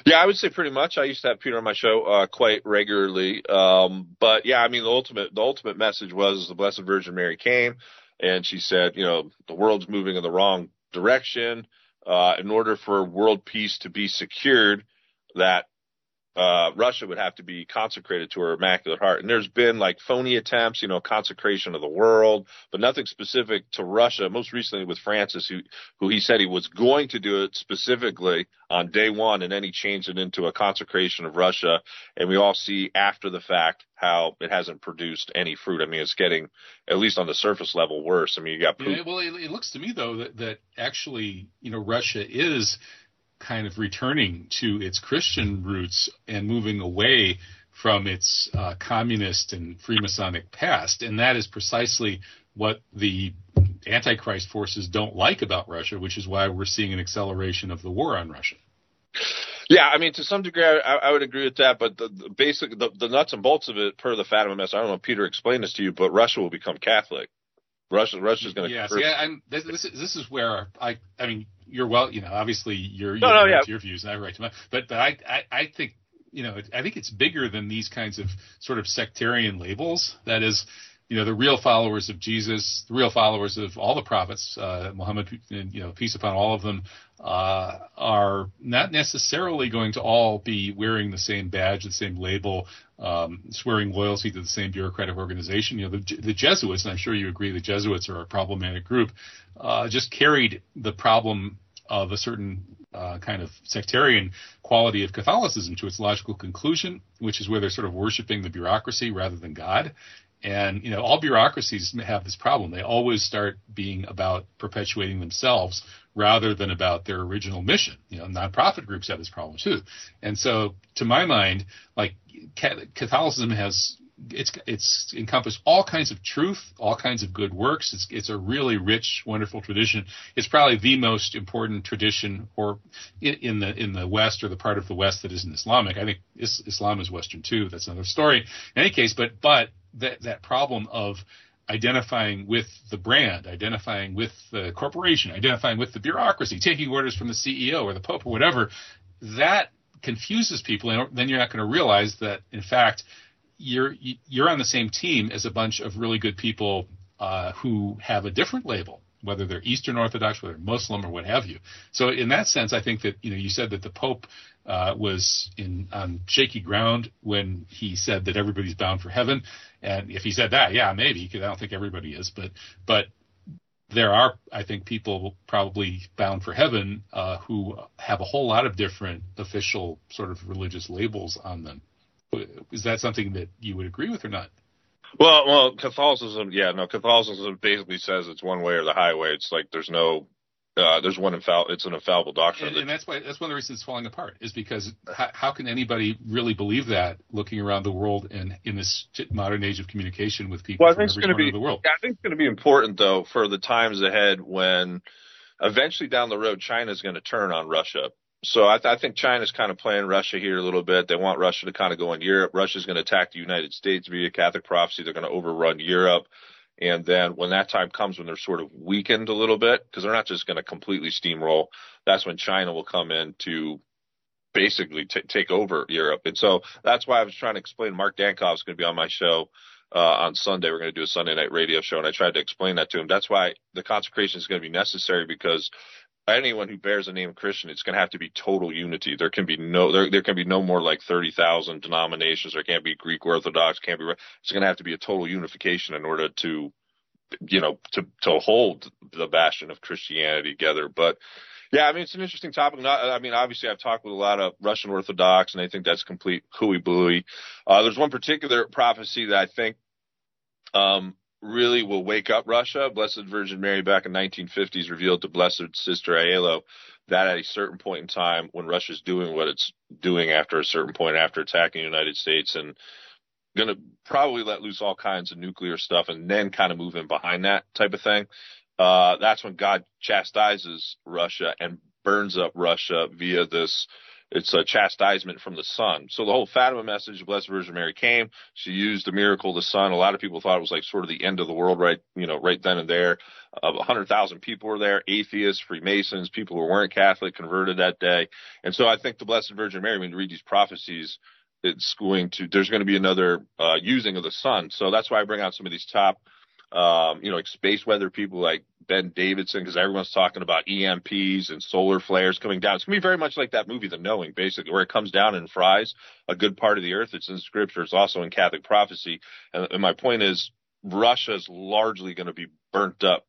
Yeah, I would say pretty much. I used to have Peter on my show uh, quite regularly, um, but yeah, I mean the ultimate the ultimate message was the Blessed Virgin Mary came, and she said, you know, the world's moving in the wrong direction Uh, in order for world peace to be secured, that uh, Russia would have to be consecrated to her Immaculate Heart. And there's been like phony attempts, you know, consecration of the world, but nothing specific to Russia. Most recently with Francis, who, who he said he was going to do it specifically on day one, and then he changed it into a consecration of Russia. And we all see after the fact how it hasn't produced any fruit. I mean, it's getting, at least on the surface level, worse. I mean, you got. Yeah, well, it, it looks to me though that, that actually, you know, Russia is kind of returning to its Christian roots and moving away from its uh, communist and Freemasonic past. And that is precisely what the Antichrist forces don't like about Russia, which is why we're seeing an acceleration of the war on Russia. Yeah, I mean, to some degree, I, I would agree with that. But the, the basic, the, the nuts and bolts of it, per the Fatima mess, I don't know if Peter explained this to you, but Russia will become Catholic. Russia, Russia's going to. Yes, yeah, see, I'm, this, this, is, this is where I, I mean, you're well, you know, obviously you're, you're no, no, yeah. to your views and I write to mine, but, but I, I, I think, you know, I think it's bigger than these kinds of sort of sectarian labels. That is, you know, the real followers of Jesus, the real followers of all the prophets, uh, Muhammad, you know, peace upon all of them, uh, are not necessarily going to all be wearing the same badge, the same label, um, swearing loyalty to the same bureaucratic organization. You know, the, the Jesuits, and I'm sure you agree, the Jesuits are a problematic group, uh, just carried the problem of a certain uh, kind of sectarian quality of Catholicism to its logical conclusion, which is where they're sort of worshiping the bureaucracy rather than God. And you know, all bureaucracies have this problem. They always start being about perpetuating themselves rather than about their original mission. You know, nonprofit groups have this problem too. And so, to my mind, like Catholicism has it's it's encompassed all kinds of truth, all kinds of good works. It's it's a really rich, wonderful tradition. It's probably the most important tradition, or in, in the in the West or the part of the West that isn't Islamic. I think Islam is Western too. That's another story. In any case, but but that that problem of identifying with the brand, identifying with the corporation, identifying with the bureaucracy, taking orders from the CEO or the Pope or whatever, that confuses people, and then you're not going to realize that in fact you're you're on the same team as a bunch of really good people uh, who have a different label whether they're Eastern Orthodox, whether Muslim or what have you. So in that sense, I think that you know you said that the Pope uh, was in on shaky ground when he said that everybody's bound for heaven, and if he said that, yeah, maybe because I don't think everybody is, but but there are I think people probably bound for heaven uh, who have a whole lot of different official sort of religious labels on them. Is that something that you would agree with or not? Well, well, Catholicism, yeah, no, Catholicism basically says it's one way or the highway. It's like there's no, uh, there's one infallible, it's an infallible doctrine. And, and, that's why that's one of the reasons it's falling apart is because how, how, can anybody really believe that looking around the world and in this modern age of communication with people well, from every corner be, of the world? I think it's going to be important though for the times ahead when eventually down the road China is going to turn on Russia so I, th- I think China's kind of playing Russia here a little bit. They want Russia to kind of go in Europe. Russia's going to attack the United States via Catholic prophecy. They're going to overrun Europe. And then when that time comes, when they're sort of weakened a little bit, because they're not just going to completely steamroll, that's when China will come in to basically t- take over Europe. And so that's why I was trying to explain. Mark Dankof is going to be on my show uh, on Sunday. We're going to do a Sunday night radio show, and I tried to explain that to him. That's why the consecration is going to be necessary because anyone who bears the name Christian, it's going to have to be total unity. There can be no there there can be no more like thirty thousand denominations. There can't be Greek Orthodox. Can't be. It's going to have to be a total unification in order to, you know, to to hold the bastion of Christianity together. But yeah, I mean it's an interesting topic. Not, I mean obviously I've talked with a lot of Russian Orthodox, and they think that's complete hooey booey. Uh, there's one particular prophecy that I think um, really will wake up Russia. Blessed Virgin Mary back in 1950s revealed to Blessed Sister Aiello that at a certain point in time when Russia's doing what it's doing after a certain point after attacking the United States and going to probably let loose all kinds of nuclear stuff and then kind of move in behind that type of thing. Uh, that's when God chastises Russia and burns up Russia via this it's a chastisement from the sun. So the whole Fatima message, Blessed Virgin Mary came. She used the miracle of the sun. A lot of people thought it was like sort of the end of the world, right? You know, right then and there. Uh, 100,000 people were there, atheists, Freemasons, people who weren't Catholic converted that day. And so I think the Blessed Virgin Mary, when you read these prophecies, it's going to, there's going to be another uh, using of the sun. So that's why I bring out some of these top um, you know, like space weather people like Ben Davidson, because everyone's talking about EMPs and solar flares coming down. It's gonna be very much like that movie, The Knowing, basically, where it comes down and fries a good part of the earth. It's in scripture. It's also in Catholic prophecy. And, and my point is, Russia is largely going to be burnt up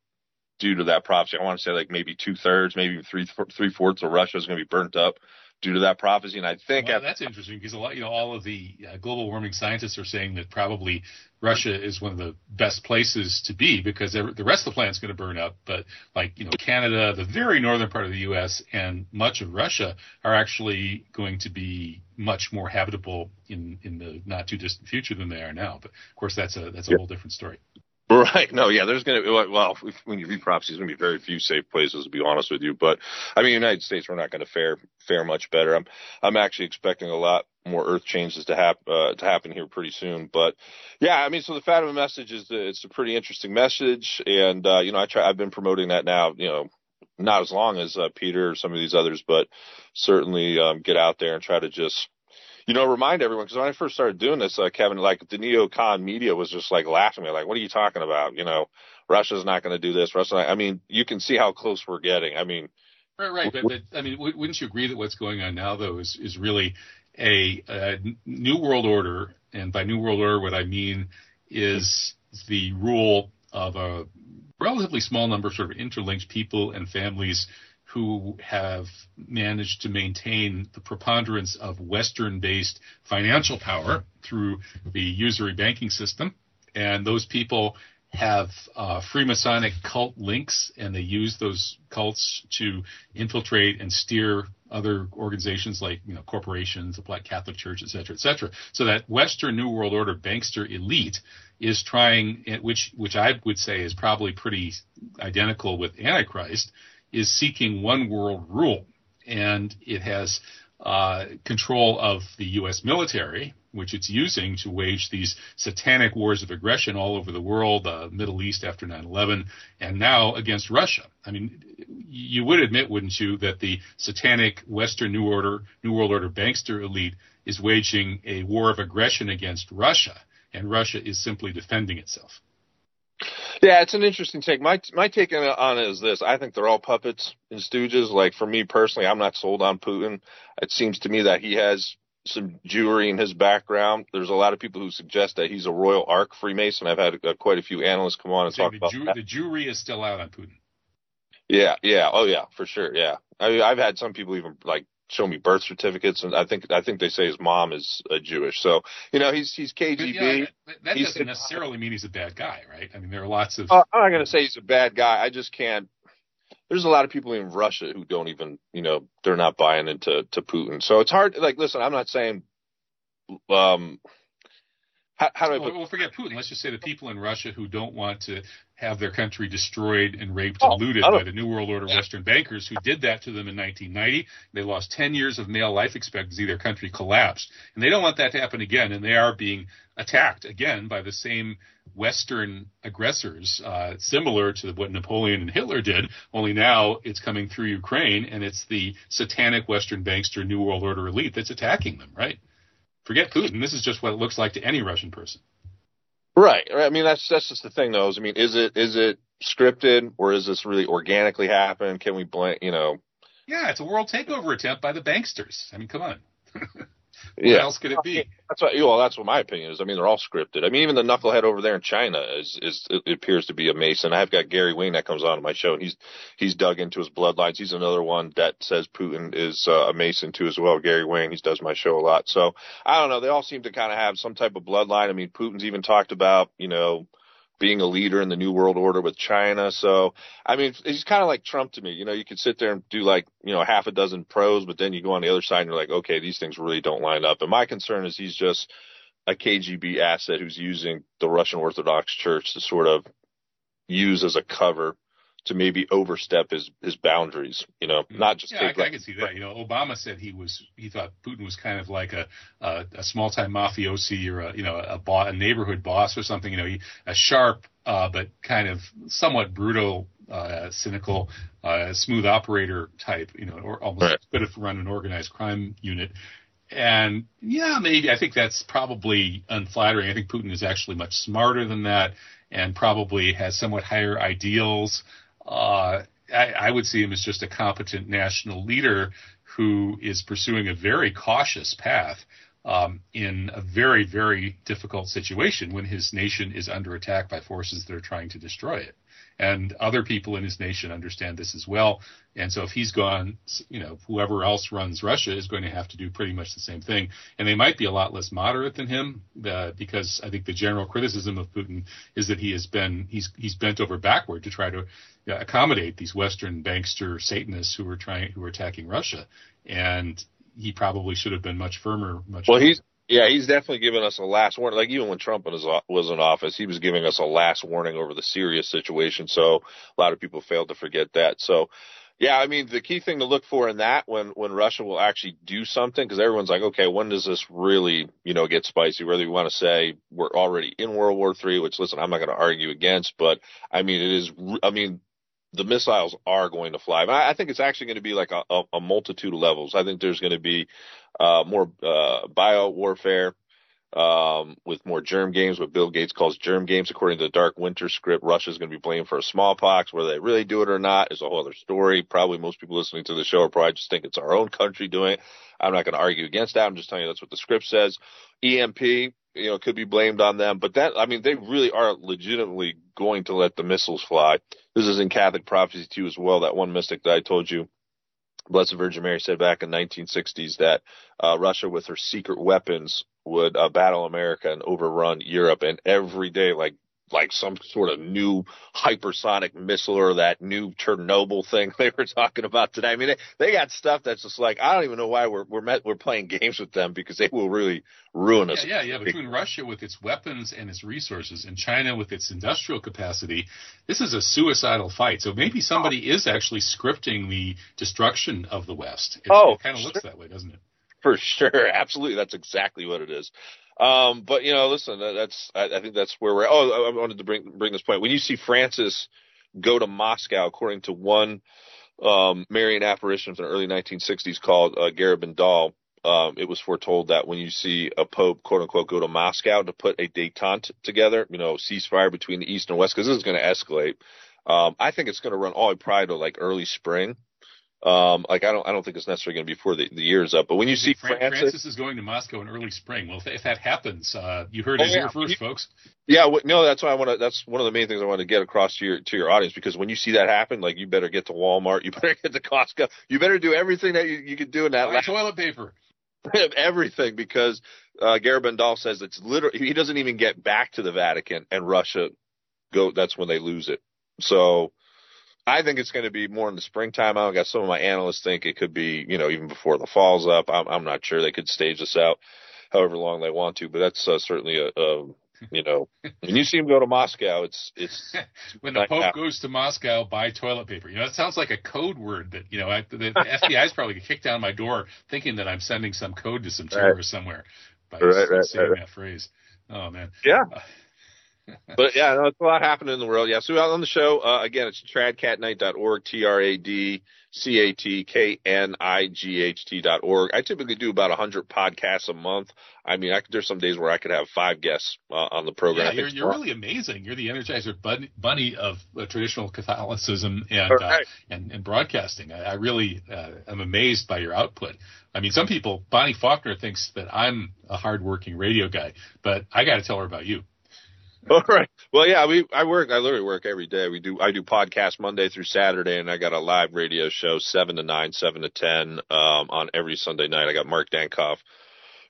due to that prophecy. I want to say like maybe two thirds, maybe three three fourths of Russia is going to be burnt up due to that prophecy. And I think well, at, that's interesting because a lot, you know, all of the uh, global warming scientists are saying that probably Russia is one of the best places to be because the rest of the planet's going to burn up. But like, you know, Canada, the very northern part of the U.S. and much of Russia are actually going to be much more habitable in, in the not too distant future than they are now. But of course, that's a, that's a whole different story. (laughs) Right. No, yeah, there's going to, well, if, when you read prophecy, there's going to be very few safe places, to be honest with you. But I mean, United States, we're not going to fare, fare much better. I'm, I'm actually expecting a lot more earth changes to happen, uh, to happen here pretty soon. But yeah, I mean, so the Fatima message is, that it's a pretty interesting message. And, uh, you know, I try, I've been promoting that now, you know, not as long as uh, Peter or some of these others, but certainly, um, get out there and try to just, you know, remind everyone because when I first started doing this, uh, Kevin, like the neocon media was just like laughing at me, like, "What are you talking about? You know, Russia's not going to do this. Russia." I mean, you can see how close we're getting. I mean, right, right. But, but I mean, wouldn't you agree that what's going on now, though, is is really a, a new world order? And by new world order, what I mean is the rule of a relatively small number of sort of interlinked people and families who have managed to maintain the preponderance of Western based financial power through the usury banking system. And those people have uh, Freemasonic cult links, and they use those cults to infiltrate and steer other organizations like you know corporations, the Black Catholic Church, et cetera, et cetera. So that Western New World Order bankster elite is trying, which which I would say is probably pretty identical with Antichrist, is seeking one world rule, and it has uh, control of the U.S. military, which it's using to wage these satanic wars of aggression all over the world, uh, Middle East after 9/11, and now against Russia. I mean, you would admit, wouldn't you, that the satanic Western New Order, New World Order bankster elite is waging a war of aggression against Russia, and Russia is simply defending itself. Yeah, it's an interesting take. My my take on it is this: I think they're all puppets and stooges. Like for me personally, I'm not sold on Putin. It seems to me that he has some Jewry in his background. There's a lot of people who suggest that he's a Royal Ark Freemason. I've had uh, quite a few analysts come on and talk the about Jew, that. The Jewry is still out on Putin. Yeah, yeah, oh yeah, for sure. Yeah, I mean, I've had some people even like show me birth certificates, and I think I think they say his mom is uh, Jewish. So you know, he's he's KGB. Yeah, that he's, doesn't necessarily mean he's a bad guy, right? I mean, there are lots of. Uh, I'm not going to say he's a bad guy. I just can't. There's a lot of people in Russia who don't even, you know, they're not buying into to Putin. So it's hard. Like, listen, I'm not saying. Um, how, how do I put? Well, forget Putin. Let's just say the people in Russia who don't want to have their country destroyed and raped and oh, looted by the New World Order Western bankers who did that to them in 1990. They lost 10 years of male life expectancy. Their country collapsed. And they don't want that to happen again. And they are being attacked again by the same Western aggressors, uh, similar to what Napoleon and Hitler did, only now it's coming through Ukraine and it's the satanic Western bankster New World Order elite that's attacking them, right? Forget Putin. This is just what it looks like to any Russian person. Right. I mean, that's that's just the thing, though. Is I mean, is it is it scripted or is this really organically happen? Can we blame? You know. Yeah, it's a world takeover attempt by the banksters. I mean, come on. (laughs) What yeah. else could it be? That's what. You well, that's what my opinion is. I mean, they're all scripted. I mean, even the knucklehead over there in China is is it appears to be a Mason. I've got Gary Wayne that comes on my show, and he's he's dug into his bloodlines. He's another one that says Putin is uh, a Mason too as well. Gary Wayne, he does my show a lot. So I don't know. They all seem to kind of have some type of bloodline. I mean, Putin's even talked about you know being a leader in the new world order with China. So, I mean, he's kind of like Trump to me. You know, you could sit there and do like, you know, half a dozen pros, but then you go on the other side and you're like, okay, these things really don't line up. And my concern is he's just a KGB asset who's using the Russian Orthodox Church to sort of use as a cover to maybe overstep his his boundaries. You know, mm-hmm. not just yeah, I, I can see that. You know, Obama said he was he thought Putin was kind of like a a, a small time mafiosi or a you know a, bo- a neighborhood boss or something. You know, he, a sharp uh, but kind of somewhat brutal, uh, cynical, uh, smooth operator type. You know, or almost right. could have run an organized crime unit. And yeah, maybe I think that's probably unflattering. I think Putin is actually much smarter than that and probably has somewhat higher ideals. Uh, I, I would see him as just a competent national leader who is pursuing a very cautious path um, in a very, very difficult situation when his nation is under attack by forces that are trying to destroy it. And other people in his nation understand this as well. And so if he's gone, you know, whoever else runs Russia is going to have to do pretty much the same thing. And they might be a lot less moderate than him, uh, because I think the general criticism of Putin is that he has been, he's, he's bent over backward to try to uh, accommodate these Western bankster Satanists who are trying, who are attacking Russia. And he probably should have been much firmer. Much well, firmer. he's yeah, he's definitely given us a last warning. Like even when Trump was in office, he was giving us a last warning over the Syria situation. So a lot of people failed to forget that. So. Yeah, I mean the key thing to look for in that when when Russia will actually do something because everyone's like, okay, when does this really you know get spicy? Whether you want to say we're already in World War Three, which listen, I'm not going to argue against, but I mean it is. I mean the missiles are going to fly. I think it's actually going to be like a, a, a multitude of levels. I think there's going to be uh, more uh, bio warfare um, with more germ games, what Bill Gates calls germ games. According to the Dark Winter script, Russia's going to be blamed for a smallpox. Whether they really do it or not is a whole other story. Probably most people listening to the show are probably just think it's our own country doing it. I'm not going to argue against that. I'm just telling you that's what the script says. EMP, you know, could be blamed on them. But that, I mean, they really are legitimately going to let the missiles fly. This is in Catholic prophecy too as well. That one mystic that I told you Blessed Virgin Mary said back in 1960s that uh, Russia, with her secret weapons, would uh, battle America and overrun Europe. And every day, like like some sort of new hypersonic missile or that new Chernobyl thing (laughs) they were talking about today. I mean, they, they got stuff that's just like I don't even know why we're we're met, we're playing (laughs) games with them because they will really ruin us. Yeah, yeah, yeah. Between Russia with its weapons and its resources and China with its industrial capacity, this is a suicidal fight. So maybe somebody oh. is actually scripting the destruction of the West. It, oh, it kind of looks that way, doesn't it? For sure, (laughs) absolutely. That's exactly what it is. Um, but you know, listen, that's I, I think that's where we're. Oh, I wanted to bring bring this point. When you see Francis go to Moscow, according to one um, Marian apparition from the early 1960s called uh, Garabandal, um, it was foretold that when you see a pope, quote unquote, go to Moscow to put a détente together, you know, ceasefire between the east and west, because this is going to escalate. Um, I think it's going to run all the way probably to like early spring. Um, like I don't, I don't think it's necessarily going to be before the, the year's up. But when you see Francis, Francis is going to Moscow in early spring. Well, if, if that happens, uh, you heard it oh, yeah. here first, folks. Yeah, well, no, that's why I want to. That's one of the main things I want to get across to your to your audience because when you see that happen, like you better get to Walmart, you (laughs) better get to Costco, you better do everything that you, you could do in that. Buy toilet paper. (laughs) everything because uh, Garabandal says it's literally he doesn't even get back to the Vatican and Russia go. That's when they lose it. So I think it's going to be more in the springtime. I got some of my analysts think it could be, you know, even before the fall's up. I'm, I'm not sure they could stage this out however long they want to, but that's uh, certainly a, a, you know, when you see him go to Moscow, it's it's (laughs) when the Pope out. goes to Moscow, buy toilet paper. You know, that sounds like a code word that you know I, the, the FBI is probably gonna kick down my door thinking that I'm sending some code to some terrorist right. somewhere by right, right, saying that phrase. Oh man, yeah. Uh, but yeah, no, it's a lot happening in the world. Yeah. So out on the show, uh, again, it's tradcatnight.org, T-R-A-D C-A-T-K-N-I-G-H-T dot org. I typically do about a hundred podcasts a month. I mean, I, there's some days where I could have five guests uh, on the program. Yeah, you're, you're really amazing. You're the Energizer bunny of uh, traditional Catholicism and, uh, right. and, and broadcasting. I, I really uh, am amazed by your output. I mean, some people, Bonnie Faulkner thinks that I'm a hardworking radio guy, but I got to tell her about you. (laughs) All right. Well, yeah, we I work. I literally work every day. We do. I do podcast Monday through Saturday, and I got a live radio show seven to nine, seven to ten um, on every Sunday night. I got Mark Dankof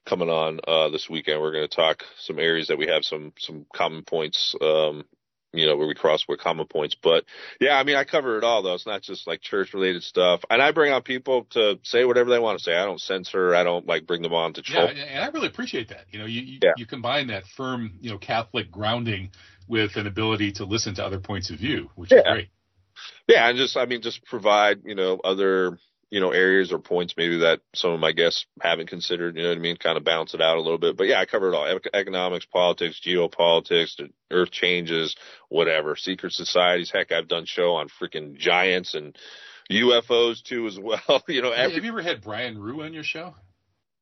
coming on uh, this weekend. We're going to talk some areas that we have some some common points um, you know, where we cross with common points. But yeah, I mean, I cover it all though. It's not just like church related stuff. And I bring on people to say whatever they want to say. I don't censor. I don't like bring them on to troll. Yeah, and I really appreciate that. You know, you you, yeah. you combine that firm, you know, Catholic grounding with an ability to listen to other points of view, which yeah. is great. Yeah, and just I mean, just provide you know other you know, areas or points maybe that some of my guests haven't considered, you know what I mean? Kind of bounce it out a little bit. But yeah, I covered it all economics, politics, geopolitics, earth changes, whatever, secret societies. Heck, I've done show on freaking giants and UFOs too as (laughs) well. you know, every... have you ever had Brian Ruhe on your show?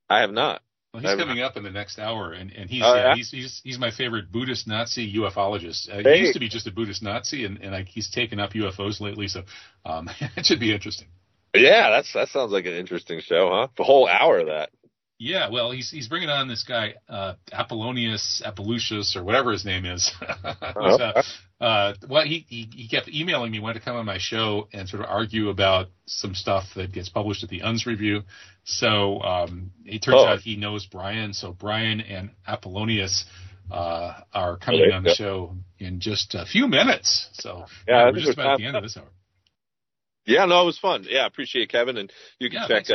I have not. Well, he's coming up in the next hour, and, and he's, yeah, yeah? he's he's he's my favorite Buddhist Nazi ufologist. Uh, Hey. He used to be just a Buddhist Nazi, and, and I, he's taken up UFOs lately, so um, (laughs) it should be interesting. Yeah, that's that sounds like an interesting show, huh? The whole hour of that. Yeah, well, he's he's bringing on this guy uh, Apollonius Apollusius or whatever his name is. (laughs) Uh, uh, well, he, he he kept emailing me, wanted to come on my show and sort of argue about some stuff that gets published at the Unz Review. So um, it turns Oh. out he knows Brian. So Brian and Apollonius uh, are coming on the show in just a few minutes. So Yeah, we're just about at the end of this hour. Yeah, no, it was fun. Yeah, appreciate it, Kevin, and you can Yeah, check thanks,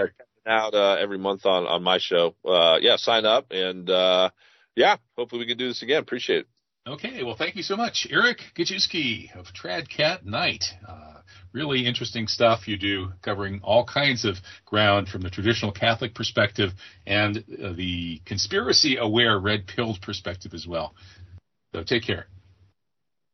uh, out uh, every month on on my show. Uh, yeah, sign up, and uh, yeah, hopefully we can do this again. Appreciate it. Okay, well, thank you so much, Eric Gajewski of TradCatKnight. Uh, really interesting stuff you do, covering all kinds of ground from the traditional Catholic perspective and uh, the conspiracy-aware red-pilled perspective as well. So take care.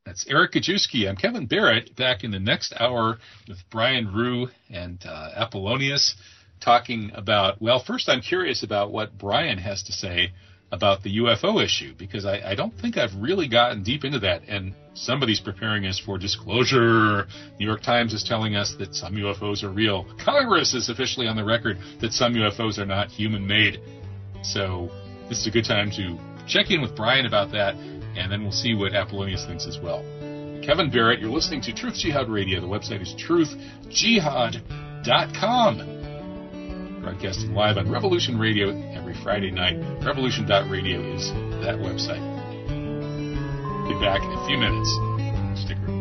That's Eric Gajewski. I'm Kevin Barrett, back in the next hour with Brian Ruhe and uh, Apollonius, talking about. Well, first, I'm curious about what Brian has to say about the UFO issue because I, I don't think I've really gotten deep into that. And somebody's preparing us for disclosure. New York Times is telling us that some UFOs are real. Congress is officially on the record that some UFOs are not human made. So this is a good time to check in with Brian about that, and then we'll see what Apollonius thinks as well. Kevin Barrett, you're listening to Truth Jihad Radio. The website is truthjihad.com broadcasting live on Revolution Radio every Friday night. Revolution.radio is that website. Be back in a few minutes. Stick around.